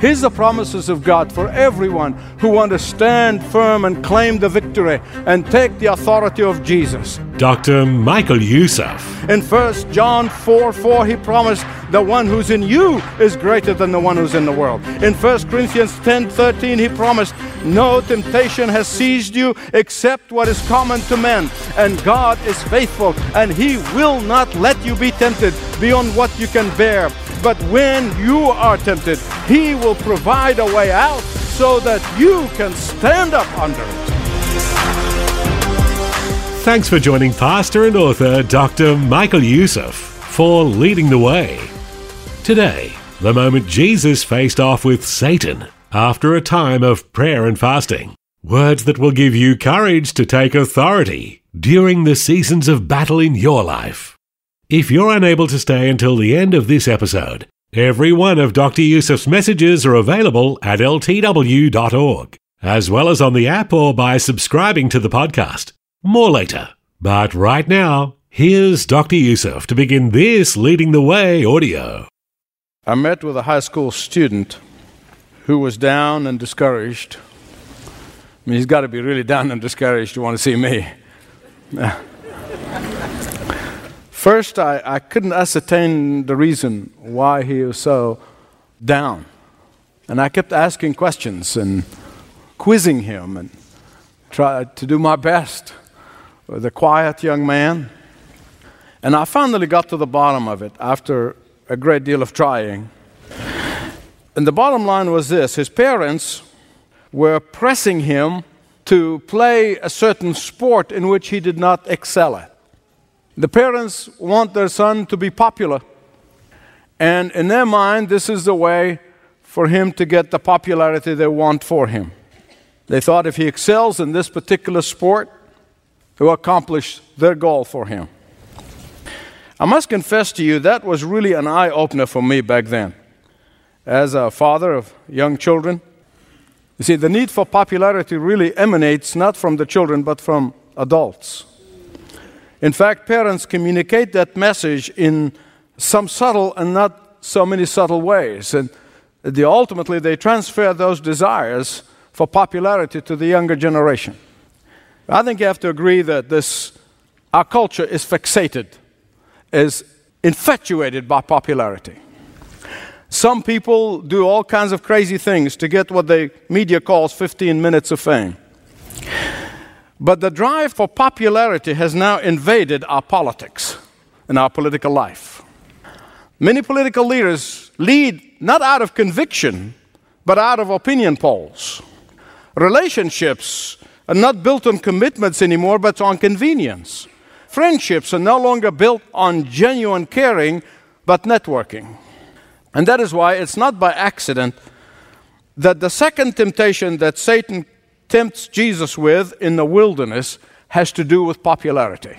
Here's the promises of God for everyone who want to stand firm and claim the victory and take the authority of Jesus. Dr. Michael Youssef. In 1 John 4 4, he promised the one who's in you is greater than the one who's in the world. In 1 Corinthians 10 13, he promised, No temptation has seized you except what is common to men. And God is faithful, and he will not let you be tempted beyond what you can bear. But when you are tempted, He will provide a way out so that you can stand up under it. Thanks for joining pastor and author Dr. Michael Youssef for leading the way. Today, the moment Jesus faced off with Satan after a time of prayer and fasting. Words that will give you courage to take authority during the seasons of battle in your life. If you're unable to stay until the end of this episode, every one of Dr. Youssef's messages are available at ltw.org, as well as on the app or by subscribing to the podcast. More later. But right now, here's Dr. Youssef to begin this Leading the Way audio. I met with a high school student who was down and discouraged. I mean, he's got to be really down and discouraged to want to see me. First, I, I couldn't ascertain the reason why he was so down. And I kept asking questions and quizzing him and tried to do my best with a quiet young man. And I finally got to the bottom of it after a great deal of trying. And the bottom line was this his parents were pressing him to play a certain sport in which he did not excel at. The parents want their son to be popular. And in their mind, this is the way for him to get the popularity they want for him. They thought if he excels in this particular sport, he will accomplish their goal for him. I must confess to you, that was really an eye opener for me back then. As a father of young children, you see, the need for popularity really emanates not from the children, but from adults. In fact, parents communicate that message in some subtle and not so many subtle ways. And they, ultimately, they transfer those desires for popularity to the younger generation. I think you have to agree that this, our culture is fixated, is infatuated by popularity. Some people do all kinds of crazy things to get what the media calls 15 minutes of fame. But the drive for popularity has now invaded our politics and our political life. Many political leaders lead not out of conviction, but out of opinion polls. Relationships are not built on commitments anymore, but on convenience. Friendships are no longer built on genuine caring, but networking. And that is why it's not by accident that the second temptation that Satan tempts Jesus with in the wilderness has to do with popularity.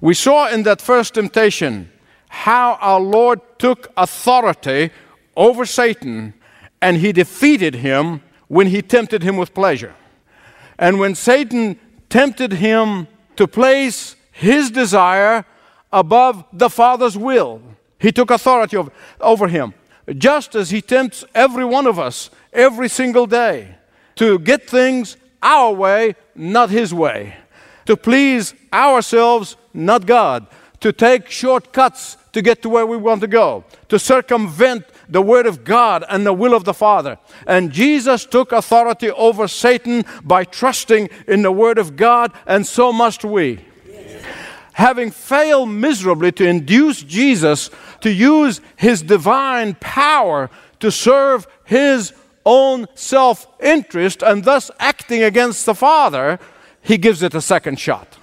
We saw in that first temptation how our Lord took authority over Satan and he defeated him when he tempted him with pleasure. And when Satan tempted him to place his desire above the Father's will, he took authority over, him, just as he tempts every one of us every single day to get things our way, not His way, to please ourselves, not God, to take shortcuts to get to where we want to go, to circumvent the Word of God and the will of the Father. And Jesus took authority over Satan by trusting in the Word of God, and so must we. Having failed miserably to induce Jesus to use his divine power to serve his own self interest and thus acting against the Father, he gives it a second shot.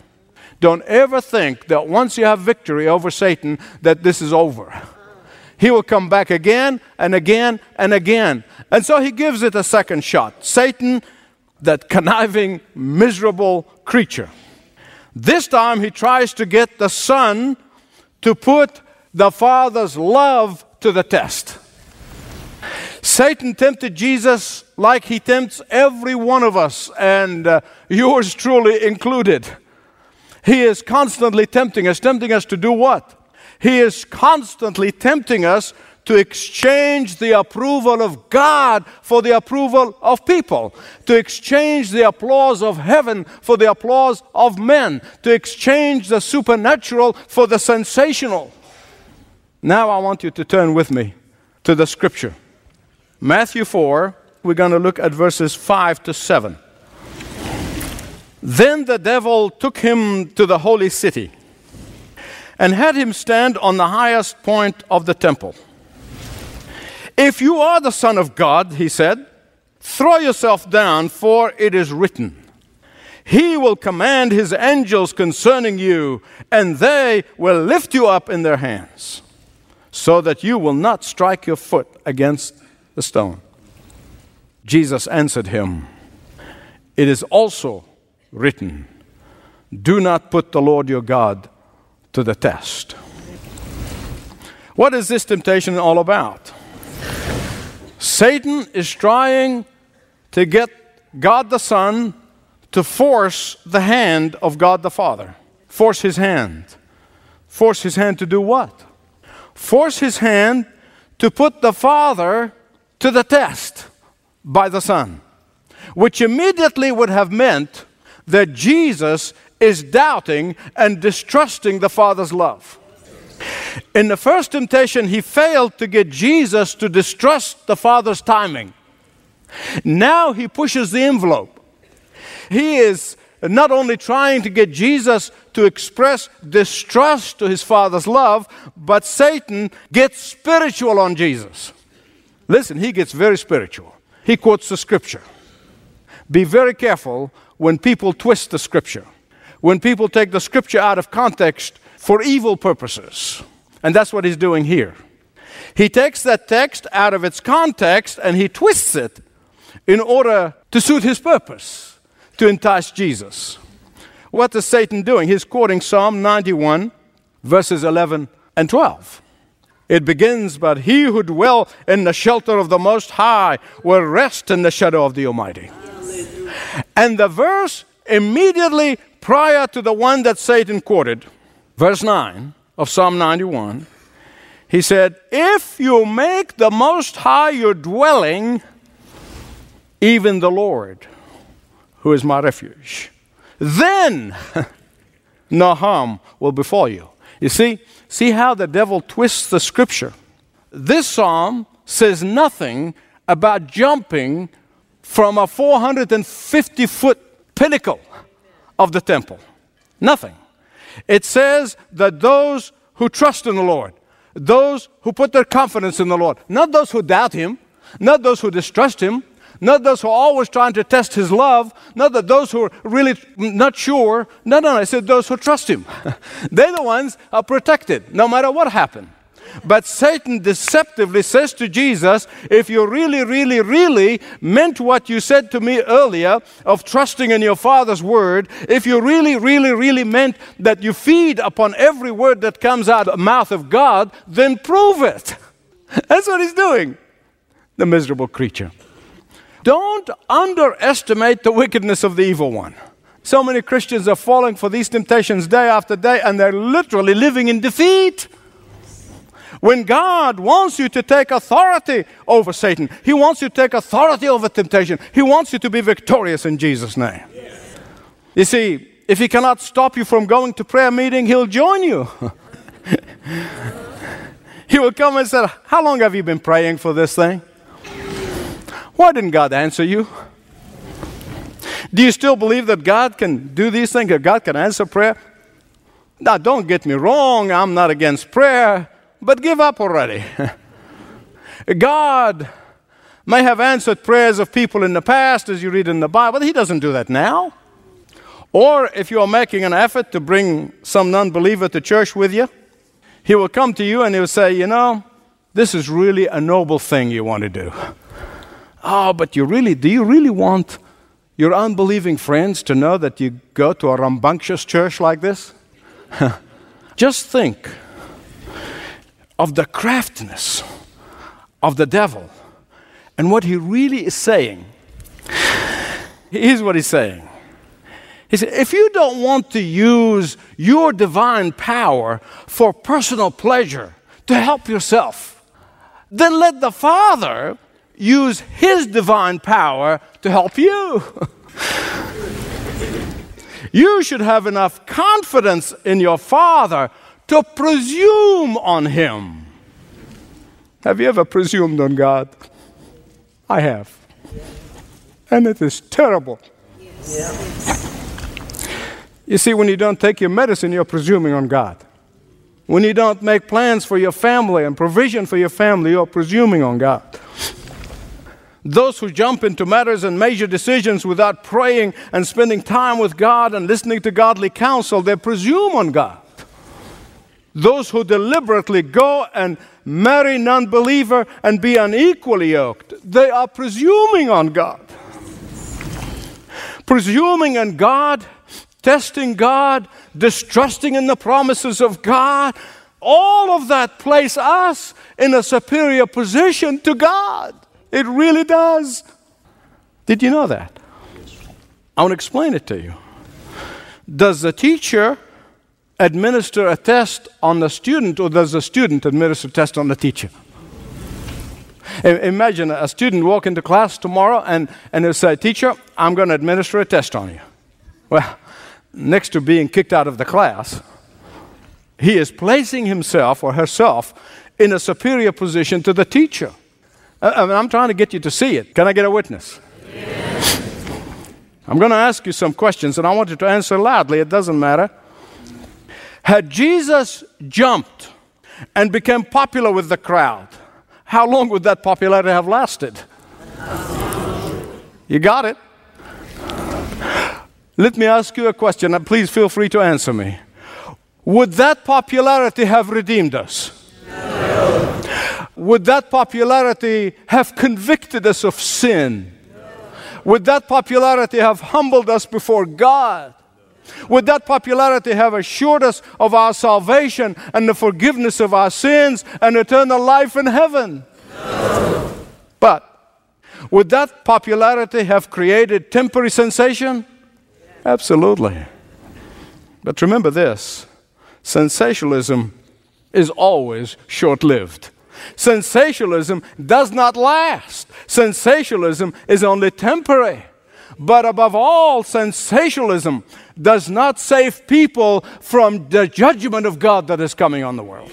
Don't ever think that once you have victory over Satan, that this is over. he will come back again and again and again. And so he gives it a second shot. Satan, that conniving, miserable creature. This time he tries to get the Son to put the Father's love to the test. Satan tempted Jesus like he tempts every one of us, and uh, yours truly included. He is constantly tempting us, tempting us to do what? He is constantly tempting us to exchange the approval of God for the approval of people, to exchange the applause of heaven for the applause of men, to exchange the supernatural for the sensational. Now I want you to turn with me to the scripture. Matthew 4, we're going to look at verses 5 to 7. Then the devil took him to the holy city and had him stand on the highest point of the temple. If you are the Son of God, he said, throw yourself down, for it is written, He will command His angels concerning you, and they will lift you up in their hands, so that you will not strike your foot against the stone. Jesus answered him, It is also written, Do not put the Lord your God to the test. What is this temptation all about? Satan is trying to get God the Son to force the hand of God the Father. Force his hand. Force his hand to do what? Force his hand to put the Father to the test by the Son, which immediately would have meant that Jesus is doubting and distrusting the Father's love. In the first temptation, he failed to get Jesus to distrust the Father's timing. Now he pushes the envelope. He is not only trying to get Jesus to express distrust to his Father's love, but Satan gets spiritual on Jesus. Listen, he gets very spiritual. He quotes the scripture. Be very careful when people twist the scripture when people take the scripture out of context for evil purposes. And that's what he's doing here. He takes that text out of its context and he twists it in order to suit his purpose, to entice Jesus. What is Satan doing? He's quoting Psalm 91, verses 11 and 12. It begins, But he who dwell in the shelter of the Most High will rest in the shadow of the Almighty. And the verse immediately prior to the one that Satan quoted, verse 9 of Psalm 91, he said, If you make the Most High your dwelling, even the Lord, who is my refuge, then no harm will befall you. You see, see how the devil twists the scripture. This psalm says nothing about jumping from a 450 foot pinnacle of the temple. Nothing. It says that those who trust in the Lord, those who put their confidence in the Lord, not those who doubt Him, not those who distrust Him, not those who are always trying to test His love, not that those who are really not sure. No, no, no. I said those who trust Him. They're the ones are protected no matter what happens. But Satan deceptively says to Jesus, if you really, really, really meant what you said to me earlier of trusting in your Father's word, if you really, really, really meant that you feed upon every word that comes out of the mouth of God, then prove it. That's what he's doing. The miserable creature. Don't underestimate the wickedness of the evil one. So many Christians are falling for these temptations day after day, and they're literally living in defeat. When God wants you to take authority over Satan, He wants you to take authority over temptation. He wants you to be victorious in Jesus' name. Yes. You see, if He cannot stop you from going to prayer meeting, He'll join you. he will come and say, How long have you been praying for this thing? Why didn't God answer you? Do you still believe that God can do these things, that God can answer prayer? Now, don't get me wrong, I'm not against prayer but give up already. God may have answered prayers of people in the past, as you read in the Bible, He doesn't do that now. Or if you are making an effort to bring some non believer to church with you, He will come to you and He will say, You know, this is really a noble thing you want to do. Oh, but you really, do you really want your unbelieving friends to know that you go to a rambunctious church like this? Just think of the craftiness of the devil and what he really is saying. Here's what he's saying. He said, if you don't want to use your divine power for personal pleasure to help yourself, then let the Father use his divine power to help you. you should have enough confidence in your Father to presume on him. Have you ever presumed on God? I have. And it is terrible. You see, when you don't take your medicine, you're presuming on God. When you don't make plans for your family and provision for your family, you're presuming on God. Those who jump into matters and major decisions without praying and spending time with God and listening to godly counsel, they presume on God. Those who deliberately go and marry an unbeliever and be unequally yoked, they are presuming on God. Presuming on God, testing God, distrusting in the promises of God, all of that place us in a superior position to God. It really does. Did you know that? I want to explain it to you. Does the teacher administer a test on the student, or does the student administer a test on the teacher? Imagine a student walk into class tomorrow and, and they'll say, Teacher, I'm going to administer a test on you. Well, next to being kicked out of the class, he is placing himself or herself in a superior position to the teacher. I mean, I'm trying to get you to see it. Can I get a witness? Yes. I'm going to ask you some questions and I want you to answer loudly. It doesn't matter. Had Jesus jumped and became popular with the crowd, how long would that popularity have lasted? You got it? Let me ask you a question, and please feel free to answer me. Would that popularity have redeemed us? Would that popularity have convicted us of sin? Would that popularity have humbled us before God? Would that popularity have assured us of our salvation and the forgiveness of our sins and eternal life in heaven? No. But would that popularity have created temporary sensation? Absolutely. But remember this sensationalism is always short lived. Sensationalism does not last. Sensationalism is only temporary. But above all, sensationalism does not save people from the judgment of God that is coming on the world.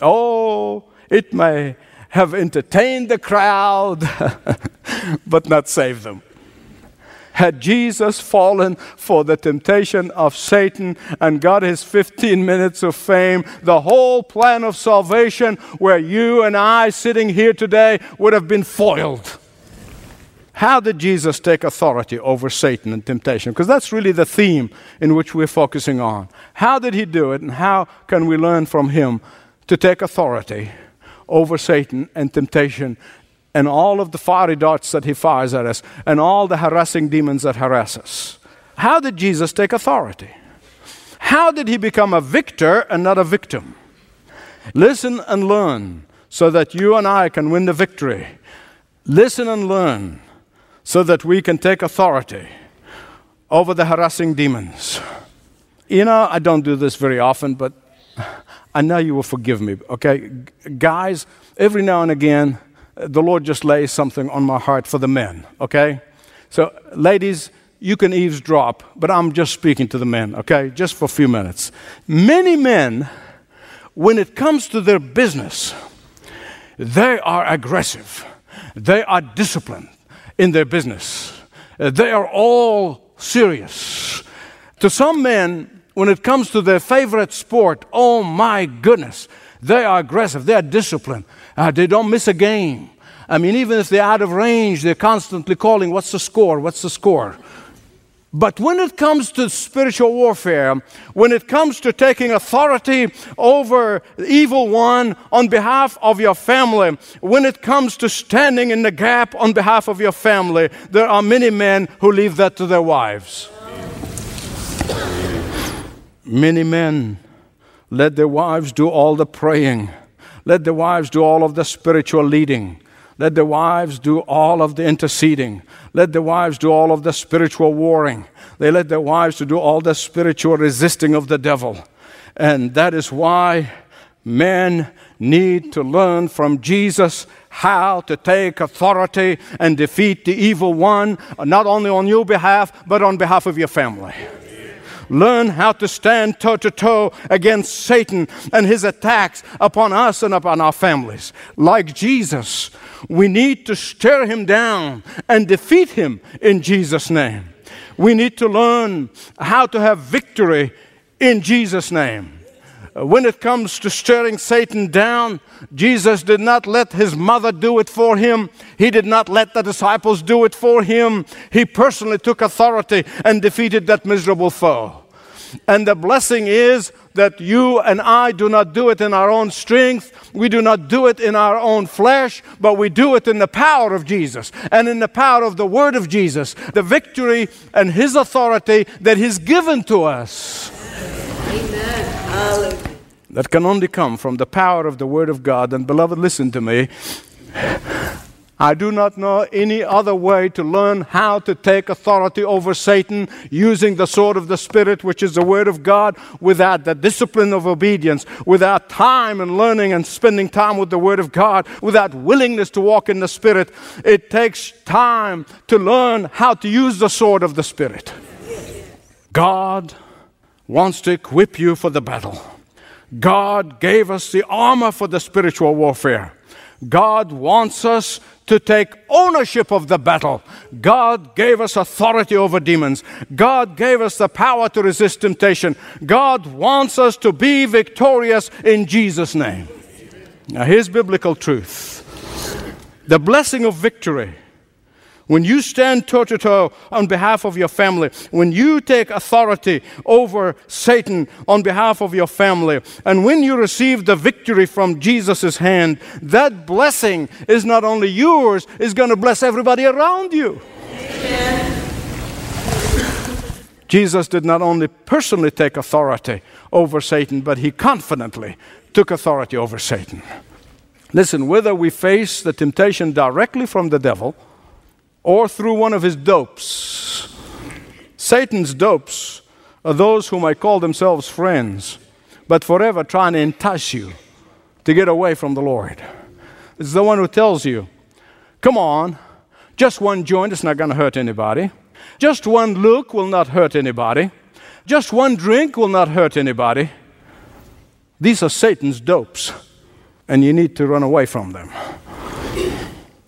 Oh, it may have entertained the crowd, but not saved them. Had Jesus fallen for the temptation of Satan and got his 15 minutes of fame, the whole plan of salvation, where you and I sitting here today, would have been foiled. How did Jesus take authority over Satan and temptation? Because that's really the theme in which we're focusing on. How did he do it, and how can we learn from him to take authority over Satan and temptation and all of the fiery darts that he fires at us and all the harassing demons that harass us? How did Jesus take authority? How did he become a victor and not a victim? Listen and learn so that you and I can win the victory. Listen and learn so that we can take authority over the harassing demons. You know, I don't do this very often, but I know you will forgive me, okay? Guys, every now and again, the Lord just lays something on my heart for the men, okay? So, ladies, you can eavesdrop, but I'm just speaking to the men, okay? Just for a few minutes. Many men, when it comes to their business, they are aggressive, they are disciplined, in their business. They are all serious. To some men, when it comes to their favorite sport, oh my goodness, they are aggressive, they are disciplined, uh, they don't miss a game. I mean, even if they're out of range, they're constantly calling, What's the score? What's the score? But when it comes to spiritual warfare, when it comes to taking authority over the evil one on behalf of your family, when it comes to standing in the gap on behalf of your family, there are many men who leave that to their wives. Many men let their wives do all the praying, let the wives do all of the spiritual leading. Let the wives do all of the interceding. Let the wives do all of the spiritual warring. They let their wives to do all the spiritual resisting of the devil. And that is why men need to learn from Jesus how to take authority and defeat the evil one, not only on your behalf, but on behalf of your family. Learn how to stand toe to toe against Satan and his attacks upon us and upon our families. Like Jesus, we need to stir him down and defeat him in Jesus' name. We need to learn how to have victory in Jesus' name. When it comes to stirring Satan down, Jesus did not let his mother do it for him. He did not let the disciples do it for him. He personally took authority and defeated that miserable foe. And the blessing is that you and I do not do it in our own strength. We do not do it in our own flesh, but we do it in the power of Jesus and in the power of the Word of Jesus, the victory and His authority that He's given to us. Amen. That can only come from the power of the Word of God. And, beloved, listen to me. I do not know any other way to learn how to take authority over Satan using the sword of the Spirit, which is the Word of God, without the discipline of obedience, without time and learning and spending time with the Word of God, without willingness to walk in the Spirit. It takes time to learn how to use the sword of the Spirit. God wants to equip you for the battle. God gave us the armor for the spiritual warfare. God wants us to take ownership of the battle. God gave us authority over demons. God gave us the power to resist temptation. God wants us to be victorious in Jesus' name. Now, here's biblical truth the blessing of victory when you stand toe to toe on behalf of your family, when you take authority over Satan on behalf of your family, and when you receive the victory from Jesus' hand, that blessing is not only yours, it's going to bless everybody around you. Amen. Jesus did not only personally take authority over Satan, but he confidently took authority over Satan. Listen, whether we face the temptation directly from the devil, or through one of his dopes. Satan's dopes are those whom I call themselves friends, but forever trying to entice you to get away from the Lord. It's the one who tells you, come on, just one joint is not going to hurt anybody. Just one look will not hurt anybody. Just one drink will not hurt anybody. These are Satan's dopes, and you need to run away from them.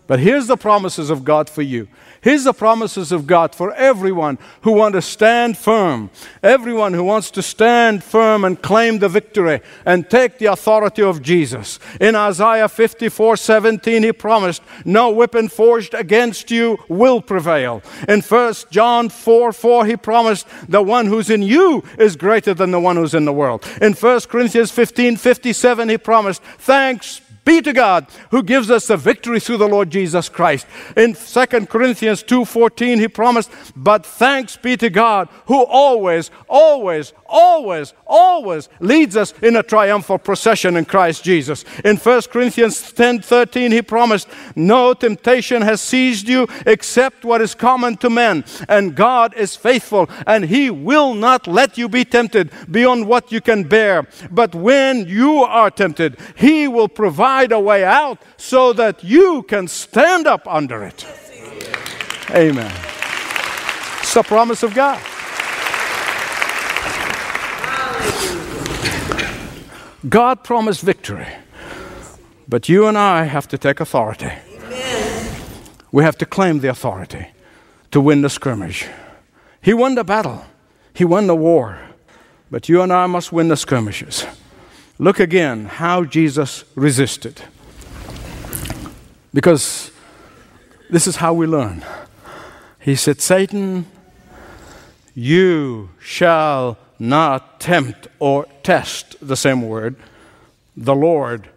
But here's the promises of God for you. Here's the promises of God for everyone who want to stand firm. Everyone who wants to stand firm and claim the victory and take the authority of Jesus. In Isaiah 54 17, he promised, No weapon forged against you will prevail. In 1 John 4 4, he promised, The one who's in you is greater than the one who's in the world. In 1 Corinthians 15 57, he promised, Thanks be to God who gives us the victory through the Lord Jesus Christ. In 2 Corinthians 2:14 he promised, "But thanks be to God who always, always, always, always leads us in a triumphal procession in Christ Jesus." In 1 Corinthians 10:13 he promised, "No temptation has seized you except what is common to men, and God is faithful, and he will not let you be tempted beyond what you can bear. But when you are tempted, he will provide a way out so that you can stand up under it. Amen. It's the promise of God. God promised victory, but you and I have to take authority. We have to claim the authority to win the skirmish. He won the battle, He won the war, but you and I must win the skirmishes. Look again how Jesus resisted. Because this is how we learn. He said, Satan, You shall not tempt or test, the same word, the Lord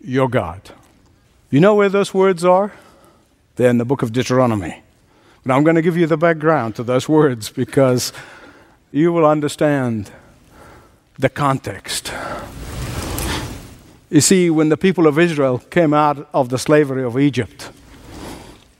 your God. You know where those words are? They're in the book of Deuteronomy. Now I'm going to give you the background to those words because you will understand the context. You see, when the people of Israel came out of the slavery of Egypt,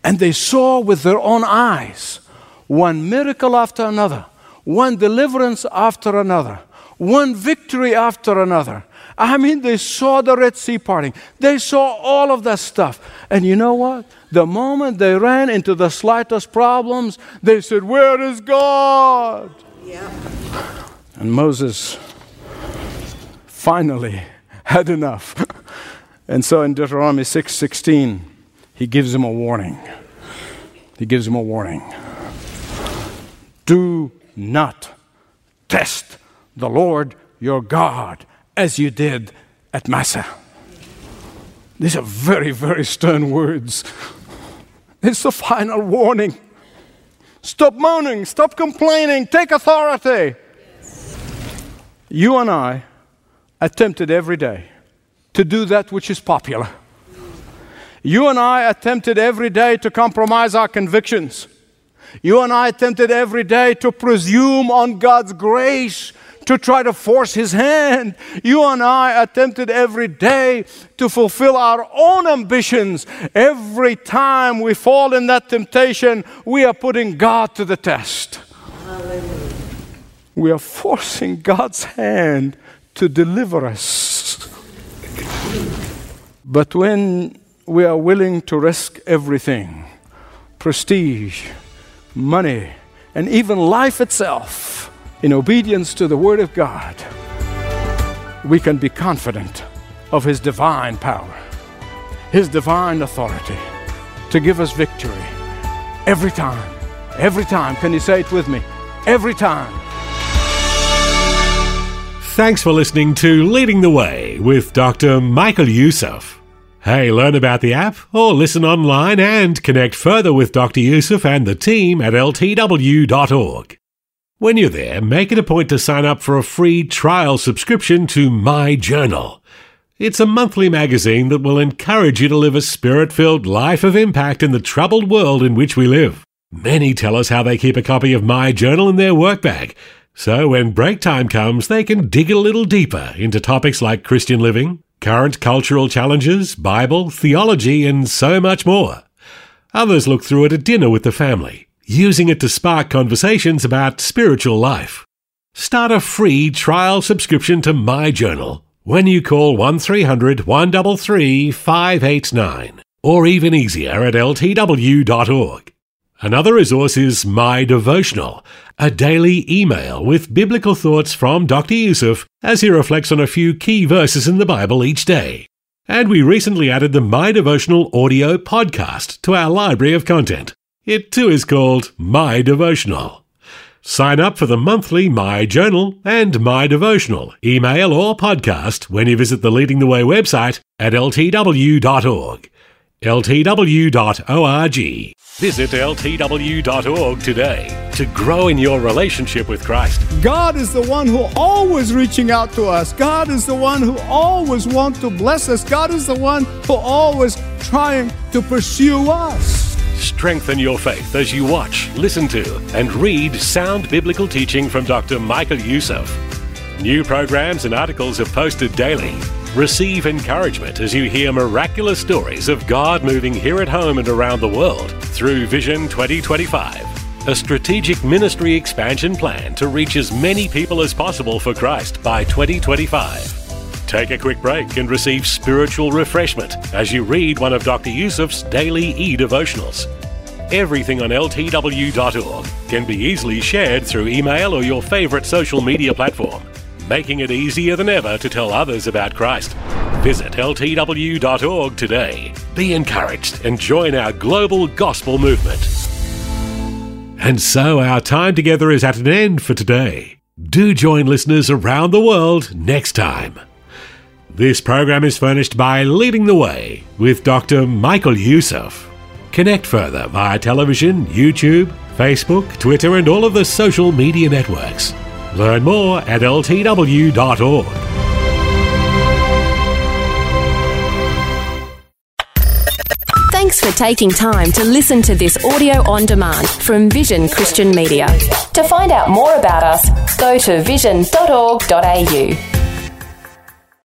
and they saw with their own eyes one miracle after another, one deliverance after another, one victory after another. I mean, they saw the Red Sea parting. They saw all of that stuff. And you know what? The moment they ran into the slightest problems, they said, Where is God? Yeah. And Moses finally had enough. And so in Deuteronomy 6:16, he gives him a warning. He gives him a warning. Do not test the Lord your God as you did at Massah. These are very, very stern words. It's the final warning. Stop moaning, stop complaining, take authority. You and I attempted every day to do that which is popular. You and I attempted every day to compromise our convictions. You and I attempted every day to presume on God's grace, to try to force His hand. You and I attempted every day to fulfill our own ambitions. Every time we fall in that temptation, we are putting God to the test. Hallelujah. We are forcing God's hand to deliver us. But when we are willing to risk everything prestige, money, and even life itself in obedience to the Word of God, we can be confident of His divine power, His divine authority to give us victory every time. Every time. Can you say it with me? Every time. Thanks for listening to Leading the Way with Dr. Michael Youssef. Hey, learn about the app or listen online and connect further with Dr. Youssef and the team at ltw.org. When you're there, make it a point to sign up for a free trial subscription to My Journal. It's a monthly magazine that will encourage you to live a spirit filled life of impact in the troubled world in which we live. Many tell us how they keep a copy of My Journal in their work bag so when break time comes, they can dig a little deeper into topics like Christian living, current cultural challenges, Bible, theology, and so much more. Others look through it at dinner with the family, using it to spark conversations about spiritual life. Start a free trial subscription to My Journal when you call 1300 133 589 or even easier at ltw.org. Another resource is My Devotional, a daily email with biblical thoughts from Dr. Youssef as he reflects on a few key verses in the Bible each day. And we recently added the My Devotional audio podcast to our library of content. It too is called My Devotional. Sign up for the monthly My Journal and My Devotional email or podcast when you visit the Leading the Way website at ltw.org. ltw.org. Visit ltw.org today to grow in your relationship with Christ. God is the one who always reaching out to us. God is the one who always wants to bless us. God is the one who always trying to pursue us. Strengthen your faith as you watch, listen to, and read sound biblical teaching from Dr. Michael Youssef. New programs and articles are posted daily Receive encouragement as you hear miraculous stories of God moving here at home and around the world through Vision 2025, a strategic ministry expansion plan to reach as many people as possible for Christ by 2025. Take a quick break and receive spiritual refreshment as you read one of Dr. Youssef's daily e devotionals. Everything on ltw.org can be easily shared through email or your favorite social media platform making it easier than ever to tell others about Christ. Visit ltw.org today. Be encouraged and join our global gospel movement. And so our time together is at an end for today. Do join listeners around the world next time. This program is furnished by Leading the Way with Dr. Michael Youssef. Connect further via television, YouTube, Facebook, Twitter, and all of the social media networks. Learn more at ltw.org. Thanks for taking time to listen to this audio on demand from Vision Christian Media. To find out more about us, go to vision.org.au.